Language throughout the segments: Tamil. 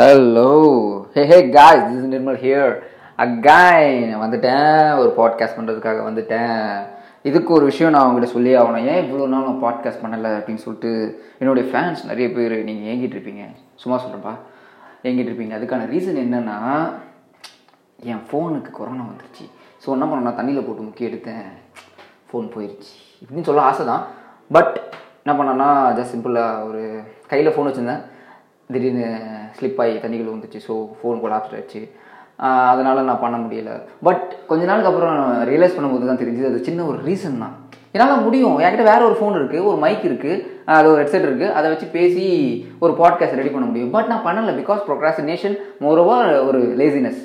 Hello hey hey guys this Nirmal here again வந்துட்டேன். ஒரு பாட்காஸ்ட் பண்ணுறதுக்காக வந்துட்டேன். இதுக்கு ஒரு விஷயம் நான் அவங்ககிட்ட சொல்லி ஆகணும். ஏன் இவ்வளோ நாள் நான் பாட்காஸ்ட் பண்ணலை அப்படின்னு சொல்லிட்டு என்னுடைய ஃபேன்ஸ் நிறைய பேர் நீங்கள் ஏங்கிட்டு இருப்பீங்க. சும்மா சொல்கிறேன்ப்பா ஏங்கிட்டு இருப்பீங்க. அதுக்கான ரீசன் என்னென்னா என் ஃபோனுக்கு கொரோனா வந்துருச்சு. ஸோ என்ன பண்ண நான் தண்ணியில் போட்டு முக்கிய எடுத்தேன். ஃபோன் போயிடுச்சு இப்படின்னு சொல்ல ஆசை தான் பட் என்ன பண்ணேன்னா ஜஸ்ட் சிம்பிளாக ஒரு கையில் ஃபோன் வச்சுருந்தேன். திடீர்னு ஸ்லிப் ஆகி தண்ணிகள் வந்துச்சு ஸோ ஃபோன் கொலாப்ஸ் ஆயிடுச்சு. அதனால் நான் பண்ண முடியல. பட் கொஞ்ச நாளுக்கு அப்புறம் ரியலைஸ் பண்ணும்போது தான் தெரிஞ்சுது அது சின்ன ஒரு ரீசன் தான். என்னால் முடியும். என்கிட்ட வேற ஒரு ஃபோன் இருக்குது ஒரு மைக் இருக்குது அது ஒரு ஹெட்செட் இருக்குது அதை வச்சு பேசி ஒரு பாட்காஸ்ட் ரெடி பண்ண முடியும். பட் நான் பண்ணலை பிகாஸ் ப்ரொக்ராசினேஷன் மோரோவா ஒரு லேசினஸ்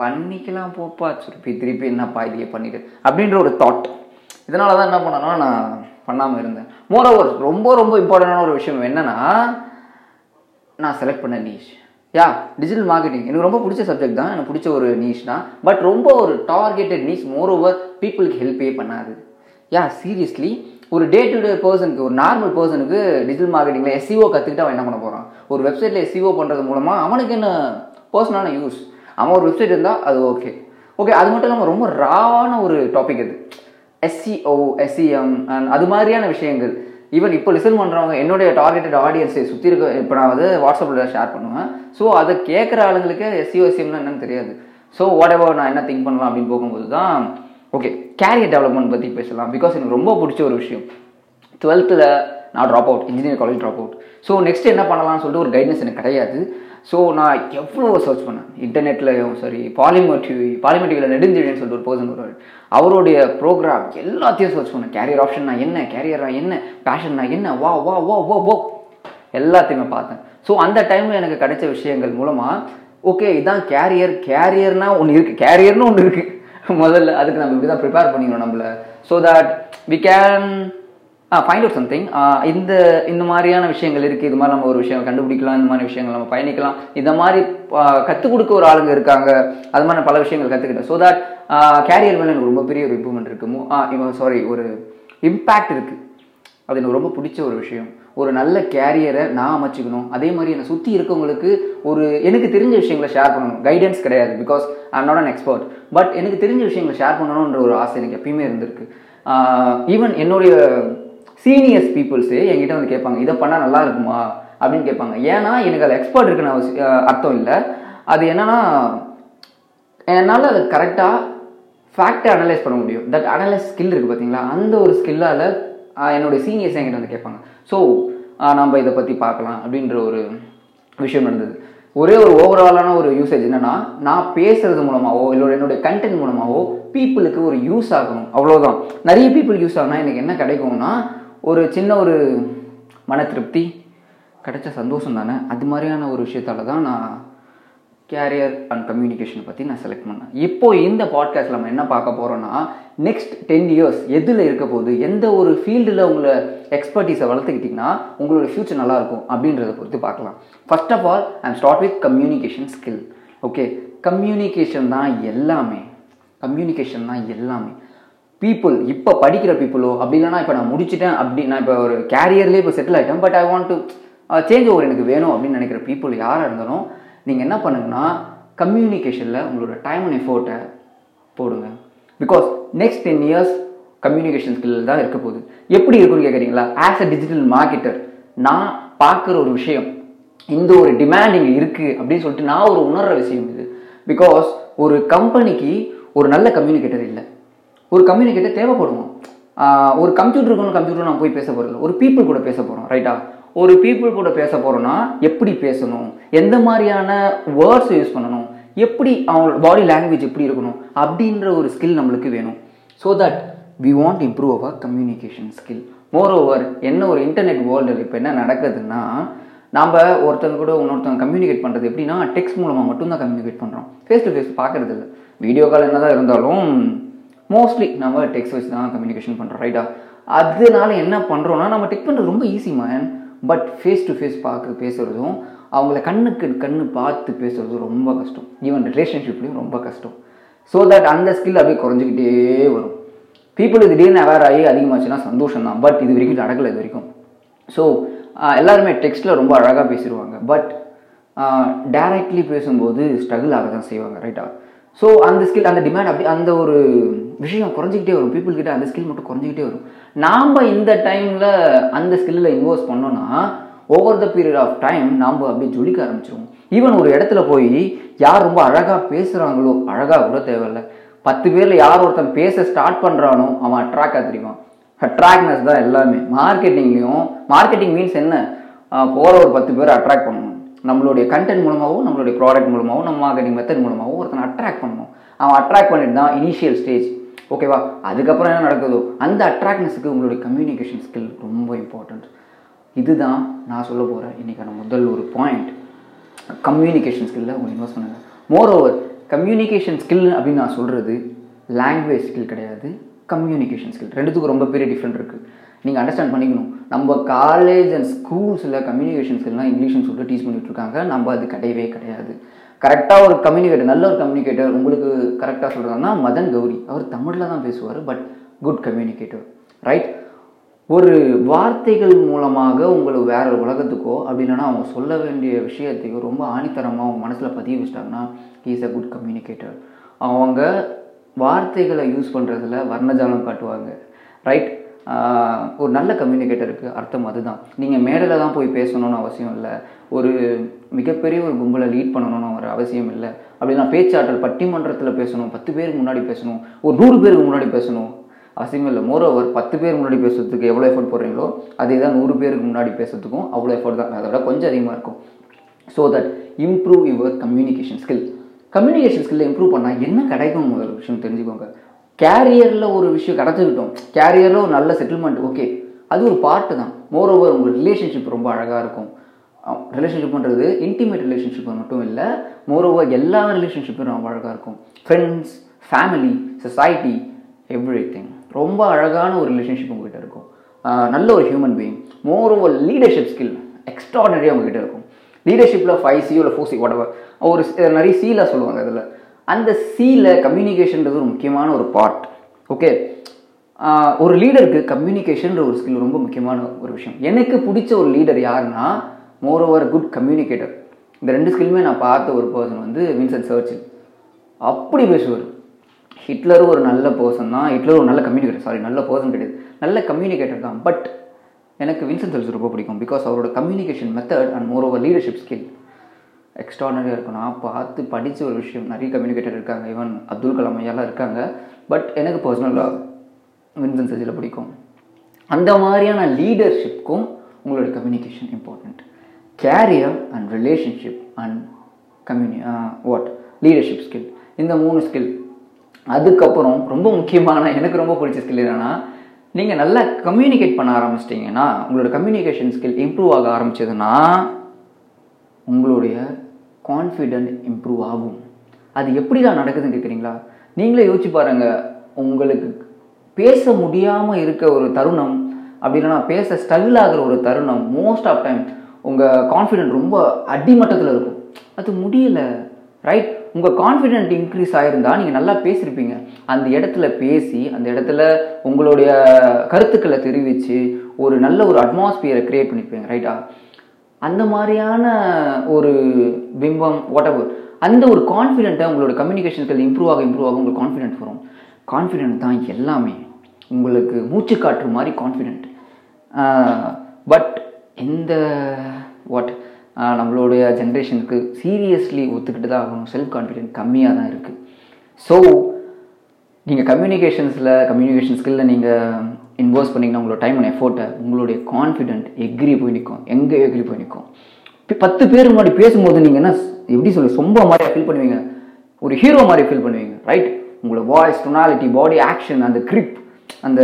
பண்ணிக்கலாம் போப்பா திருப்பி திருப்பி என்னப்பா இதையே பண்ணிட்டு அப்படின்ற ஒரு தாட் இதனால தான் என்ன பண்ணனா நான் பண்ணாமல் இருந்தேன். மோரோவர் ரொம்ப ரொம்ப இம்பார்ட்டண்டான ஒரு விஷயம் என்னென்னா நான் செலக்ட் பண்ண நீஷ் யா டிஜிட்டல் மார்க்கெட்டிங் எனக்கு ரொம்ப பிடிச்ச சப்ஜெக்ட் தான். எனக்கு பிடிச்ச ஒரு நீஷ் தான். பட் ரொம்ப ஒரு டார்கெட்டட் நீஷ் மோர் ஓவர் பீப்புளுக்கு ஹெல்ப்பே பண்ணாது. யா சீரியஸ்லி ஒரு டே டு டே பர்சனுக்கு ஒரு நார்மல் பர்சனுக்கு டிஜிட்டல் மார்க்கெட்டிங்கில் எஸ்சிஓ கற்றுக்கிட்டு அவன் என்ன பண்ண போகிறான் ஒரு வெப்சைட்டில் எஸ்சிஓ பண்ணுறது மூலமாக அவனுக்கு என்ன பர்சனான யூஸ் அவன் ஒரு வெப்சைட் இருந்தால் அது ஓகே ஓகே அது மட்டும் இல்லாமல் ரொம்ப ராவான ஒரு டாபிக் அது. எஸ்சிஓ எஸ்சிஎம் அண்ட் அது மாதிரியான விஷயங்கள். ஈவன் இப்போ லிசன் பண்ணுறவங்க என்னுடைய டார்கெட்டட் ஆடியன்ஸை சுற்றி இருக்க இப்போ நான் வந்து வாட்ஸ்அப்பில் ஷேர் பண்ணுவேன். ஸோ அதை கேட்குற ஆளுங்களுக்கு எஸ்சிஓ எஸ்சிஎம்னா என்னன்னு தெரியாது. ஸோ வாட் எவர் நான் என்ன திங்க் பண்ணலாம் அப்படின்னு போகும்போது தான் ஓகே கேரியர் டெவலப்மெண்ட் பற்றி பேசலாம். பிகாஸ் எனக்கு ரொம்ப பிடிச்ச ஒரு விஷயம். டுவெல்த்தில் நான் drop out engineer college drop out so next என்ன பண்ணலாம்னு சொல்லிட்டு ஒரு கைடன்ஸ் எனக்கு கிடையாது. ஸோ நான் எவ்வளோ சர்ச் பண்ணேன்? இன்டர்நெட்லையும் சரி பாலிமர் டிவி பாலிமர் பாலிமோட்டிவில் நெடுஞ்செழின்னு சொல்லிட்டு ஒரு பர்சன் வருவார். அவருடைய ப்ரோக்ராம் எல்லாத்தையும் சர்ச் பண்ணேன். கேரியர் ஆப்ஷன்னா என்ன கேரியரா என்ன பேஷன்னா என்ன வா வா வா வா வா. எல்லாத்தையுமே பார்த்தேன். ஸோ அந்த டைமில் எனக்கு கிடைச்ச விஷயங்கள் மூலமாக ஓகே இதான் கேரியர் கேரியர்னா ஒன்று இருக்குது கேரியர்னு ஒன்று இருக்குது முதல்ல அதுக்கு நம்ம இப்படி தான் ப்ரிப்பேர் பண்ணிக்கணும் நம்மள. So that we can find out something இந்த இந்த மாதிரியான விஷயங்கள் இருக்குது இது மாதிரி நம்ம ஒரு விஷயம் கண்டுபிடிக்கலாம். இந்த மாதிரி விஷயங்கள் நம்ம பயணிக்கலாம். இந்த மாதிரி கற்றுக் கொடுக்க ஒரு ஆளுங்க இருக்காங்க. அது மாதிரி பல விஷயங்கள் கற்றுக்கிட்டேன் ஸோ தட் கேரியர் மேலே எனக்கு ரொம்ப பெரிய ஒரு இம்ப்ரூவ்மெண்ட் இருக்குது சாரி ஒரு இம்பேக்ட் இருக்குது அது எனக்கு ரொம்ப பிடிச்ச ஒரு விஷயம். ஒரு நல்ல கேரியரை நான் அமைச்சிக்கணும். அதே மாதிரி என்னை சுற்றி இருக்கவங்களுக்கு ஒரு எனக்கு தெரிஞ்ச விஷயங்களை ஷேர் பண்ணணும். கைடன்ஸ் கிடையாது because I not an expert but எனக்கு தெரிஞ்ச விஷயங்களை ஷேர் பண்ணணுன்ற ஒரு ஆசை எனக்கு எப்பயுமே இருந்திருக்கு. ஈவன் என்னுடைய சீனியர்ஸ் பீப்புள்ஸு என்கிட்ட வந்து கேட்பாங்க இதை பண்ணால் நல்லா இருக்குமா? அப்படின்னு கேட்பாங்க. ஏன்னா எனக்கு அது எக்ஸ்பர்ட் இருக்குன்னு அவசியம் அர்த்தம் இல்லை. அது என்னன்னா என்னால் அது கரெக்டாக ஃபேக்டை அனலைஸ் பண்ண முடியும். தட் அனலைஸ் ஸ்கில் இருக்குது பார்த்தீங்களா அந்த ஒரு ஸ்கில்லால் என்னுடைய சீனியர்ஸ் என்கிட்ட வந்து கேட்பாங்க. ஸோ நம்ம இதை பற்றி பார்க்கலாம் அப்படின்ற ஒரு விஷயம் நடந்தது. ஒரே ஒரு ஓவராலான ஒரு யூசேஜ் என்னன்னா நான் பேசுறது மூலமாகவோ இல்லை என்னுடைய கண்டென்ட் மூலமாகவோ பீப்புளுக்கு ஒரு யூஸ் ஆகணும். அவ்வளோதான் நிறைய பீப்புள் யூஸ் ஆகுனா எனக்கு என்ன கிடைக்கும்னா ஒரு சின்ன ஒரு மன திருப்தி கிடைச்ச சந்தோஷம் தானே? அது மாதிரியான ஒரு விஷயத்தால தான் நான் கேரியர் அண்ட் கம்யூனிகேஷனை பற்றி நான் செலக்ட் பண்ணேன். இப்போ இந்த பாட்காஸ்ட்டில் நம்ம என்ன பார்க்க போகிறோன்னா நெக்ஸ்ட் டென் இயர்ஸ் எதில் இருக்க போகுது எந்த ஒரு ஃபீல்டில் உங்களை எக்ஸ்பர்டீஸை வளர்த்துக்கிட்டிங்கன்னா உங்களோட ஃப்யூச்சர் நல்லாயிருக்கும் அப்படின்றத பொறுத்து பார்க்கலாம். First of all I'm start with communication skill okay communication தான் எல்லாமே. கம்யூனிகேஷன் தான் எல்லாமே. பீப்புள் இப்போ படிக்கிற பீப்புளோ அப்படி இல்லைனா இப்போ நான் முடிச்சிட்டேன் அப்படி நான் இப்போ ஒரு கேரியர்லேயே இப்போ செட்டில் ஆகிட்டேன் but I want to change over எனக்கு வேணும் அப்படின்னு நினைக்கிற பீப்புள் யாராக இருந்தாலும் நீங்கள் என்ன பண்ணுங்கன்னா கம்யூனிகேஷனில் உங்களோட டைம் அண்ட் எஃபோர்ட்டை போடுங்க. Because next ten years communication skill தான் இருக்க போகுது. எப்படி இருக்குன்னு கேட்குறீங்களா ஆஸ் அ டிஜிட்டல் மார்க்கெட்டர் நான் பார்க்குற ஒரு விஷயம் இந்த ஒரு டிமாண்ட் இங்கே இருக்குது அப்படின்னு சொல்லிட்டு நான் ஒரு உணர்கிற விஷயம் இது. பிகாஸ் ஒரு கம்பெனிக்கு ஒரு நல்ல கம்யூனிகேட்டர் இல்லை. ஒரு கம்யூனிகேட்டர் தேவைப்படுவோம். ஒரு கம்ப்யூட்டருக்கு கம்ப்யூட்டர் நான் போய் பேச போகிறது ஒரு பீப்புள் கூட பேச போகிறோம் ரைட்டா ஒரு பீப்புள் கூட பேச போகிறோன்னா எப்படி பேசணும்? எந்த மாதிரியான வேர்ட்ஸ் யூஸ் பண்ணணும்? எப்படி அவங்களோட பாடி லாங்குவேஜ் எப்படி இருக்கணும்? அப்படின்ற ஒரு ஸ்கில் நம்மளுக்கு வேணும். So that we want improve our communication skill more over என்ன ஒரு இன்டர்நெட் வேர்ல்டில் இப்போ என்ன நடக்குதுன்னா நம்ம ஒருத்தங்க கூட இன்னொருத்தவங்க கம்யூனிகேட் பண்ணுறது எப்படின்னா டெக்ஸ்ட் மூலமாக மட்டும்தான் கம்யூனிகேட் பண்ணுறோம் ஃபேஸ் டு ஃபேஸ் பார்க்குறது இல்லை வீடியோ கால் என்ன தான் இருந்தாலும் மோஸ்ட்லி நம்ம டெக்ஸ்ட் வச்சு தான் கம்யூனிகேஷன் பண்ணுறோம் ரைட்டா அதனால என்ன பண்ணுறோன்னா நம்ம டெக் பண்ணுறது ரொம்ப easy man but face to face பார்க்க பேசுகிறதும் அவங்கள கண்ணுக்கு கண்ணு பார்த்து பேசுகிறதும் ரொம்ப கஷ்டம். ஈவன் ரிலேஷன்ஷிப்லேயும் ரொம்ப கஷ்டம். ஸோ தட் அந்த ஸ்கில் அப்படியே குறைஞ்சிக்கிட்டே வரும். பீப்புள் திடீர்னு அவேர் ஆகி அதிகமாச்சுன்னா சந்தோஷம் தான். பட் இது வரைக்கும் நடக்கலை இது வரைக்கும். ஸோ எல்லாருமே டெக்ஸ்ட்டில் ரொம்ப அழகாக பேசிடுவாங்க. பட் டைரக்ட்லி பேசும்போது ஸ்ட்ரகிள் ஆக தான் செய்வாங்க ரைட்டா ஸோ அந்த ஸ்கில் அந்த டிமாண்ட் அப்படி அந்த ஒரு விஷயம் குறைஞ்சிக்கிட்டே வரும். பீப்புள் கிட்ட அந்த ஸ்கில் மட்டும் குறைஞ்சிக்கிட்டே வரும். நாம் இந்த டைமில் அந்த ஸ்கில்லில் இன்வெஸ்ட் பண்ணோன்னா over the period of time நாம் அப்படியே ஜொலிக்க ஆரம்பிச்சிருவோம். ஈவன் ஒரு இடத்துல போய் யார் ரொம்ப அழகாக பேசுகிறாங்களோ அழகாக கூட தேவையில்ல. பத்து பேரில் யார் ஒருத்தன் பேச ஸ்டார்ட் பண்ணுறானோ அவன் அட்ராக்டாக தெரியுமா? அட்ராக்ட்னஸ் தான் எல்லாமே. மார்க்கெட்டிங்லேயும் மார்க்கெட்டிங் மீன்ஸ் என்ன? போகிற ஒரு பத்து பேர் அட்ராக்ட் பண்ணணும். நம்மளுடைய கண்டென்ட் மூலமாகவும் நம்மளுடைய ப்ராடக்ட் மூலமாகவும் நம்ம மார்க்கெட்டிங் மெத்தட் மூலமாகவும் அட்ராக்ட் பண்ணணும் அவன் அட்ராக்ட் பண்ணிட்டு தான் இனிஷியல் ஸ்டேஜ் ஓகேவா அதுக்கப்புறம் என்ன நடக்குதோ? அந்த அட்ராக்ட்னஸுக்கு உங்களுடைய கம்யூனிகேஷன் ஸ்கில் ரொம்ப இம்பார்ட்டண்ட் இதுதான் நான் சொல்ல போகிறேன் இன்றைக்கான முதல் ஒரு பாயிண்ட் கம்யூனிகேஷன் ஸ்கில்ல உங்களை இன்வெஸ்ட் பண்ணுங்கள் மோர் ஓவர் கம்யூனிகேஷன் ஸ்கில் அப்படின்னு நான் சொல்கிறது லாங்குவேஜ் ஸ்கில் கிடையாது கம்யூனிகேஷன் ஸ்கில் ரெண்டுத்துக்கும் ரொம்ப பெரிய டிஃப்ரெண்ட் இருக்குது நீங்கள் அண்டர்ஸ்டாண்ட் பண்ணிக்கணும். நம்ம காலேஜ் அண்ட் ஸ்கூல்ஸில் கம்யூனிகேஷன் ஸ்கில்லாம் இங்கிலீஷ்னு சொல்லிட்டு டீச் பண்ணிகிட்ருக்காங்க நம்ம அது கிடையவே கிடையாது. கரெக்டாக ஒரு கம்யூனிகேட்டர் நல்ல ஒரு கம்யூனிகேட்டர் உங்களுக்கு கரெக்டாக சொல்கிறாங்கன்னா மதன் கௌரி. அவர் தமிழில் தான் பேசுவார் பட் குட் கம்யூனிகேட்டர் ரைட் ஒரு வார்த்தைகள் மூலமாக உங்களை வேற ஒரு உலகத்துக்கோ அப்படி இல்லைன்னா அவங்க சொல்ல வேண்டிய விஷயத்தையோ ரொம்ப ஆணித்தரமாக அவங்க மனசில் பதிவு வச்சிட்டாங்கன்னா இஸ் அ குட் கம்யூனிகேட்டர் அவங்க வார்த்தைகளை யூஸ் பண்ணுறதுல வர்ணஜாலம் காட்டுவாங்க. ரைட் ஒரு நல்ல கம்யூனிகேட்டருக்கு அர்த்தம் அதுதான். நீங்கள் மேடையில் தான் போய் பேசணும்னு அவசியம் இல்லை. ஒரு மிகப்பெரிய ஒரு கும்பலை லீட் பண்ணணும்னு ஒரு அவசியம் இல்லை. அப்படின்னா பேச்சாற்றல் பட்டிமன்றத்தில் பேசணும் பத்து பேருக்கு முன்னாடி பேசணும் ஒரு நூறு பேருக்கு முன்னாடி பேசணும் அவசியம் இல்லை. மோரோவர் பத்து பேர் முன்னாடி பேசுறதுக்கு எவ்வளோ எஃபர்ட் போடுறீங்களோ அதே தான் நூறு பேருக்கு முன்னாடி பேசுறதுக்கும் அவ்வளோ எஃபர்ட் தான். அதை விட கொஞ்சம் அதிகமாக இருக்கும். So that improve your communication skill communication ஸ்கில்லை இம்ப்ரூவ் பண்ணால் என்ன கிடைக்கும் முதல் விஷயம் தெரிஞ்சுக்கோங்க. கேரியரில் ஒரு விஷயம் கிடச்சிக்கிட்டோம் கேரியரில் ஒரு நல்ல செட்டில்மெண்ட் ஓகே அது ஒரு பார்ட்டு தான். மோர் ஓவர் உங்கள் ரிலேஷன்ஷிப் ரொம்ப அழகாக இருக்கும். ரிலேஷன்ஷிப்ன்றது இன்டிமேட் ரிலேஷன்ஷிப் மட்டும் இல்லை மோர் ஓவர் எல்லா ரிலேஷன்ஷிப்பும் ரொம்ப அழகாக இருக்கும். Friends family society everything ரொம்ப அழகான ஒரு ரிலேஷன்ஷிப் உங்ககிட்ட இருக்கும். நல்ல ஒரு human being more over leadership skill எக்ஸ்ட்ராடனரியாக உங்ககிட்ட இருக்கும். லீடர்ஷிப்பில் ஃபைவ் சி இல்லை ஃபோர் சி ஒரு நிறைய சீலாக சொல்லுவாங்க அதில். அந்த சீல கம்யூனிகேஷன்றது ஒரு முக்கியமான ஒரு பார்ட் ஓகே ஒரு லீடருக்கு கம்யூனிகேஷன்ற ஒரு ஸ்கில் ரொம்ப முக்கியமான ஒரு விஷயம். எனக்கு பிடிச்ச ஒரு லீடர் யாருன்னா மோர் ஓவர் குட் கம்யூனிகேட்டர் இந்த ரெண்டு ஸ்கில்லுமே நான் பார்த்த ஒரு பர்சன் வந்து வின்சென்ட் சர்ச்சில் அப்படி பேசுவார். ஹிட்லரும் ஒரு நல்ல பர்சன் தான். ஹிட்லர் ஒரு நல்ல கம்யூனிகேட்டர் சாரி நல்ல பர்சன் கிடையாது. நல்ல கம்யூனிகேட்டர் தான். பட் எனக்கு வின்சென்ட் சர்ச்சில் ரொம்ப பிடிக்கும் பிகாஸ் அவரோட communication method and more over leadership skill எக்ஸ்ட்ரானரியாக இருக்கும் நான் பார்த்து படித்த ஒரு விஷயம். நிறைய கம்யூனிகேட்டர் இருக்காங்க. ஈவன் அப்துல் கலாம் ஐயாலாம் இருக்காங்க. பட் எனக்கு பர்சனலாக வின்சன் சர்ச்சில் பிடிக்கும். அந்த மாதிரியான லீடர்ஷிப்க்கும் உங்களோட communication important career and relationship and கம்யூனி what leadership skill இந்த மூணு ஸ்கில் அதுக்கப்புறம் ரொம்ப முக்கியமான எனக்கு ரொம்ப பிடிச்ச ஸ்கில் என்னென்னா நீங்கள் நல்லா கம்யூனிகேட் பண்ண ஆரம்பிச்சிட்டிங்கன்னா உங்களோட கம்யூனிகேஷன் ஸ்கில் இம்ப்ரூவ் ஆக ஆரம்பிச்சதுன்னா உங்களுடைய கான்ஃபிடென்ட் இம்ப்ரூவ் ஆகும். அது எப்படி தான் நடக்குதுன்னு கேட்குறீங்களா நீங்களே யோசிச்சு பாருங்கள் உங்களுக்கு பேச முடியாமல் இருக்க ஒரு தருணம் அப்படி இல்லைன்னா பேச ஸ்ட்ரகிள் ஆகிற ஒரு தருணம் மோஸ்ட் ஆஃப் டைம் உங்கள் கான்ஃபிடென்ட் ரொம்ப அடிமட்டத்தில் இருக்கும். அது முடியலை ரைட் உங்கள் கான்ஃபிடென்ட் இன்க்ரீஸ் ஆகிருந்தால் நீங்கள் நல்லா பேசியிருப்பீங்க அந்த இடத்துல பேசி அந்த இடத்துல உங்களுடைய கருத்துக்களை தெரிவித்து ஒரு நல்ல ஒரு அட்மாஸ்பியரை க்ரியேட் பண்ணிப்பீங்க ரைட்டா அந்த மாதிரியான ஒரு பிம்பம் வாட் எவர் அந்த ஒரு கான்ஃபிடென்ட்டை உங்களோட கம்யூனிகேஷன்ஸ்கள் இம்ப்ரூவ் ஆக இம்ப்ரூவ் ஆக உங்களுக்கு கான்ஃபிடென்ட் வரும். கான்ஃபிடென்ட் தான் எல்லாமே. உங்களுக்கு மூச்சு காற்று மாதிரி கான்ஃபிடென்ட் பட் இந்த வாட் நம்மளுடைய ஜென்ரேஷனுக்கு சீரியஸ்லி ஒத்துக்கிட்டு தான் ஆகணும். செல்ஃப் கான்ஃபிடென்ட் கம்மியாக தான் இருக்குது ஸோ நீங்கள் கம்யூனிகேஷன்ஸில் கம்யூனிகேஷன் ஸ்கில்ல நீங்கள் இன்வெஸ்ட் பண்ணிங்கன்னா உங்களோட டைம் அண்ட் எஃபோர்ட்டை உங்களுடைய கான்ஃபிடென்ட் எக்ரி போய் நிற்கும் எங்கே எக்ரி போய் நிற்கும் பத்து பேர் முன்னாடி பேசும்போது நீங்கள் என்ன எப்படி சொல்லு சொம்ப மாதிரி ஃபீல் பண்ணுவீங்க? ஒரு ஹீரோ மாதிரி ஃபீல் பண்ணுவீங்க ரைட் உங்களோட வாய்ஸ் டொனாலிட்டி பாடி ஆக்ஷன் அந்த கிரிப் அந்த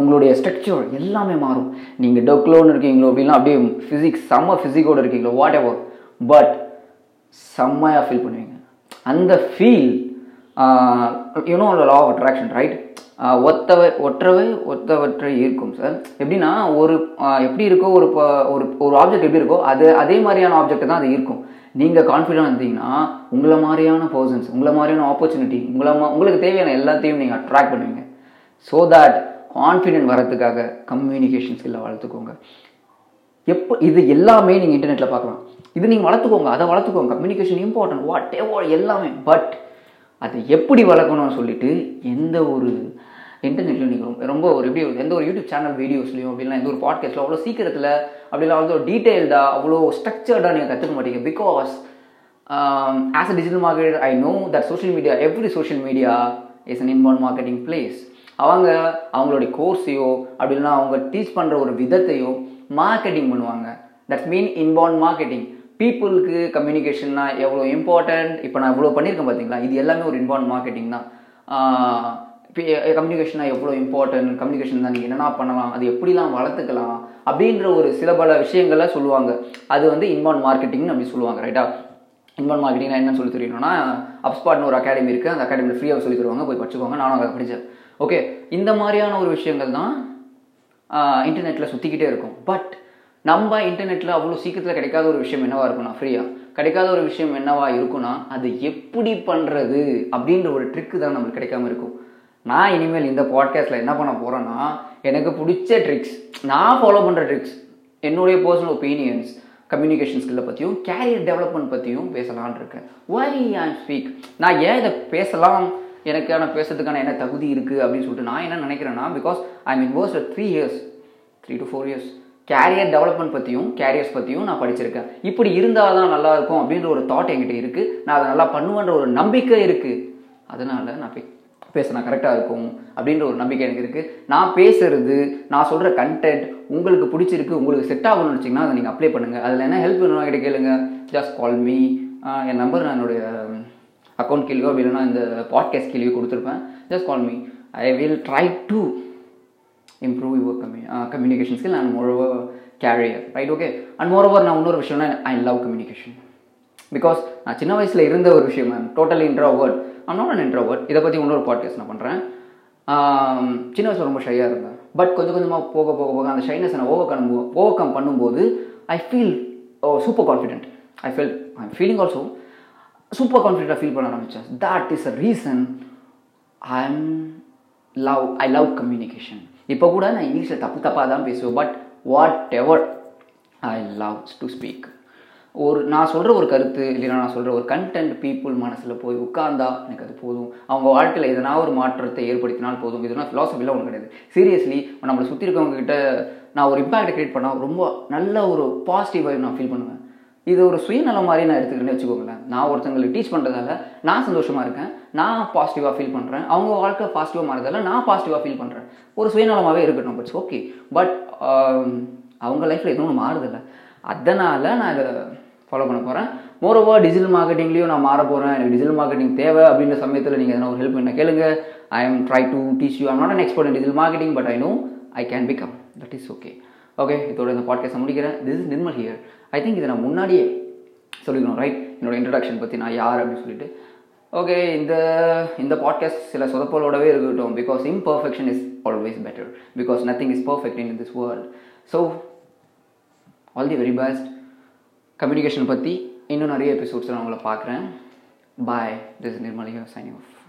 உங்களுடைய ஸ்ட்ரக்சர் எல்லாமே மாறும். நீங்கள் டொக்லோன்னு இருக்கீங்களோ அப்படின்னா அப்படியே ஃபிசிக்ஸ் செம்ம ஃபிசிக்கோடு இருக்கீங்களோ வாட் எவர் பட் செம்மையாக ஃபீல் பண்ணுவீங்க. அந்த feel you know law of attraction right ஒத்தவை ஒற்றவை ஒத்தவற்றை ஈர்க்கும் சார் எப்படின்னா ஒரு எப்படி இருக்கோ ஒரு ஒரு ஒரு ஆப்ஜெக்ட் எப்படி இருக்கோ அது அதே மாதிரியான ஆப்ஜெக்ட் தான் அது ஈர்க்கும். நீங்கள் கான்ஃபிடென்ட் இருந்தீங்கன்னா உங்களை மாதிரியான பர்சன்ஸ் உங்களை மாதிரியான ஆப்பர்ச்சுனிட்டி உங்களை உங்களுக்கு தேவையான எல்லாத்தையும் நீங்கள் அட்ராக்ட் பண்ணுவீங்க. ஸோ தட் கான்ஃபிடென்ட் வரத்துக்காக கம்யூனிகேஷன் ஸ்கில்லை வளர்த்துக்கோங்க. எப்போ இது எல்லாமே நீங்கள் இன்டர்நெட்டில் பார்க்கலாம். இது நீங்கள் வளர்த்துக்கோங்க அதை வளர்த்துக்கோங்க. கம்யூனிகேஷன் இம்பார்ட்டன்ட் வாட் எவர் எல்லாமே. பட் அதை எப்படி வளர்க்கணும்னு சொல்லிட்டு எந்த ஒரு இன்டர்நெட்லையும் நீங்கள் ரொம்ப ரொம்ப ஒரு எப்படி எந்த ஒரு யூடியூப் சேனல் வீடியோஸ்லையும் அப்படின்னா எந்த ஒரு பாட்காஸ்ட்டில் அவ்வளோ சீக்கிரத்தில் அப்படிலாம் அவ்வளோ டீட்டெயில்டாக அவ்வளோ ஸ்ட்ரக்சர்டாக நீங்கள் கற்றுக்க மாட்டீங்க. Because as a digital market I know that social media every social media is an inborn marketing place அவங்க அவங்களுடைய கோர்ஸையோ அப்படி இல்லைனா அவங்க டீச் பண்ணுற ஒரு விதத்தையோ மார்க்கெட்டிங் பண்ணுவாங்க. தட்ஸ் மீன் இன்பார்ன் மார்க்கெட்டிங் பீப்புளுக்கு கம்யூனிகேஷன்னா எவ்வளோ இம்பார்ட்டன்ட்? இப்போ நான் இவ்வளோ பண்ணியிருக்கேன் பார்த்தீங்களா? இது எல்லாமே ஒரு இன்பார்ட் மார்க்கெட்டிங் தான். கம்யூனிகேஷனா எவ்வளோ இம்பார்ட்டன்ட்? கம்யூனிகேஷன் தான் நீங்கள் என்னென்ன பண்ணலாம்? அது எப்படிலாம் வளர்த்துக்கலாம்? அப்படின்ற ஒரு சில பல விஷயங்களை சொல்லுவாங்க. அது வந்து இன்பார்ன் மார்க்கெட்டிங்னு அப்படி சொல்லுவாங்க ரைட்டா இன்பார்ன் மார்க்கெட்டிங் என்னன்னு சொல்லி தெரியணும்னா அப்ஸ்பாட்னு ஒரு அகாடமி இருக்குது அந்த அகாடமியில் ஃப்ரீயாக சொல்லி தருவாங்க. போய் படிச்சுக்கோங்க. நானும் அதை படித்தேன் ஓகே இந்த மாதிரியான ஒரு விஷயங்கள் தான் இன்டர்நெட்டில் சுற்றிக்கிட்டே இருக்கும். பட் நம்ம இன்டர்நெட்டில் அவ்வளோ சீக்கிரத்தில் கிடைக்காத ஒரு விஷயம் என்னவா இருக்கும்னா ஃப்ரீயாக கிடைக்காத ஒரு விஷயம் என்னவா இருக்கும்னா அது எப்படி பண்ணுறது அப்படின்ற ஒரு ட்ரிக்கு தான் நம்மளுக்கு கிடைக்காம இருக்கும். நான் இனிமேல் இந்த பாட்காஸ்ட்டில் என்ன பண்ண போகிறேன்னா எனக்கு பிடிச்ச ட்ரிக்ஸ் நான் ஃபாலோ பண்ணுற ட்ரிக்ஸ் என்னுடைய பர்சனல் ஒப்பீனியன்ஸ் கம்யூனிகேஷன் ஸ்கில்லை பற்றியும் கேரியர் டெவலப்மெண்ட் பற்றியும் பேசலான் இருக்கேன். ஒய் ஐ ஸ்பீக் நான் ஏன் இதை பேசலாம்? எனக்கான பேசுறதுக்கான என்ன தகுதி இருக்குது அப்படின்னு சொல்லிட்டு நான் என்ன நினைக்கிறேன்னா because I mean where's three years three to four years career development பற்றியும் கேரியர்ஸ் பற்றியும் நான் படிச்சிருக்கேன். இப்படி இருந்தால் தான் நல்லா இருக்கும் அப்படின்ற ஒரு தாட் என்கிட்ட இருக்குது நான் அதை நல்லா பண்ணுவேன்ற ஒரு நம்பிக்கை இருக்குது அதனால் நான் பே பேசினா கரெக்டாக இருக்கும் அப்படின்ற ஒரு நம்பிக்கை எனக்கு இருக்குது நான் பேசுறது நான் சொல்கிற கண்டென்ட் உங்களுக்கு பிடிச்சிருக்கு உங்களுக்கு செட் ஆகணும்னு வச்சிங்கன்னா அதை நீங்கள் அப்ளை பண்ணுங்கள் அதில் என்ன ஹெல்ப் வேணும் கிட்ட கேளுங்க. ஜஸ்ட் கால் மீ என் நம்பர் நான் என்னுடைய அக்கௌண்ட் கீழியோ அப்படி இல்லைன்னா இந்த பாட்காஸ்ட் கீழியோ கொடுத்துருப்பேன். Just call me I will try to improve your கம்யூ communication skill and more over career right okay and more over நான் இன்னொரு விஷயம்னா ஐ லவ் கம்யூனிகேஷன் பிகாஸ் நான் சின்ன வயசில் இருந்த ஒரு விஷயம் ma'am totally introvert I'm not an introvert இதை பற்றி இன்னொரு பாட்காஸ்ட் நான் பண்ணுறேன் சின்ன வயசில் ரொம்ப ஷையாக இருந்தேன். பட் கொஞ்சம் கொஞ்சமாக போக போக போக அந்த ஷைனஸ் நான் ஓவர் கம் ஓவர் கம் பண்ணும்போது I feel super confident I feel I feeling also super கான்ஃபிடென்ட்டாக ஃபீல் பண்ண ஆரம்பித்தேன் that is a reason I am love I love communication இப்போ கூட நான் இங்கிலீஷில் தப்பு தப்பாக தான் பேசுவேன் but whatever I love to speak ஒரு நான் சொல்கிற ஒரு கருத்து இல்லைன்னா நான் சொல்கிற ஒரு கண்டென்ட் பீப்புள் மனசில் போய் உட்கார்ந்தா எனக்கு அது போதும். அவங்க வாழ்க்கையில் எதனா ஒரு மாற்றத்தை ஏற்படுத்தினால் போதும். இதெல்லாம் ஃபிலாசபிலாம் ஒன்று கிடையாது. சீரியஸ்லி நம்மளை சுற்றி இருக்கவங்க கிட்ட நான் ஒரு இம்பாக்ட் கிரியேட் பண்ணால் ரொம்ப நல்ல ஒரு பாசிட்டிவ் வைப் நான் ஃபீல் பண்ணுவேன். இது ஒரு சுயநலம் மாதிரி நான் எடுத்துக்கிட்டேன்னு வச்சுக்கோங்களேன். நான் ஒருத்தங்களுக்கு டீச் பண்ணுறதால நான் சந்தோஷமாக இருக்கேன். நான் பாசிட்டிவாக ஃபீல் பண்ணுறேன் அவங்க வாழ்க்கை பாசிட்டிவாக மாறதால நான் பாசிட்டிவாக ஃபீல் பண்ணுறேன் ஒரு சுயநலமாகவே இருக்கட்டும் பட்ஸ் ஓகே பட் அவங்க லைஃப்பில் எதுவும் ஒன்று மாறுதில்லை. அதனால் நான் இதை ஃபாலோ பண்ண போகிறேன் மோரோவர் டிஜிட்டல் மார்க்கெட்டிங்லேயும் நான் மாற போகிறேன் எனக்கு டிஜிட்டல் மார்க்கெட்டிங் தேவை அப்படின்ற சமயத்தில் நீங்கள் எதனா ஒரு ஹெல்ப் என்ன கேளுங்க. I am try to teach you I'm not an expert in digital marketing but I know I can become that is okay okay இதோட இந்த பாட்காஸ்ட்டை முடிக்கிறேன். This is Nirmal here I think இதை நான் முன்னாடியே சொல்லிக்கணும் ரைட் என்னோட இன்ட்ரடக்ஷன் பற்றி நான் யார் அப்படின்னு சொல்லிட்டு. ஓகே இந்த இந்த பாட்காஸ்ட் சில சொதப்பலோடவே இருக்கட்டும். Because imperfection is always better because nothing is perfect in this world so all the very best communication பற்றி இன்னும் நிறைய எபிசோட்ஸ் நான் உங்களை பார்க்குறேன். Bye this Nirmaliya signing off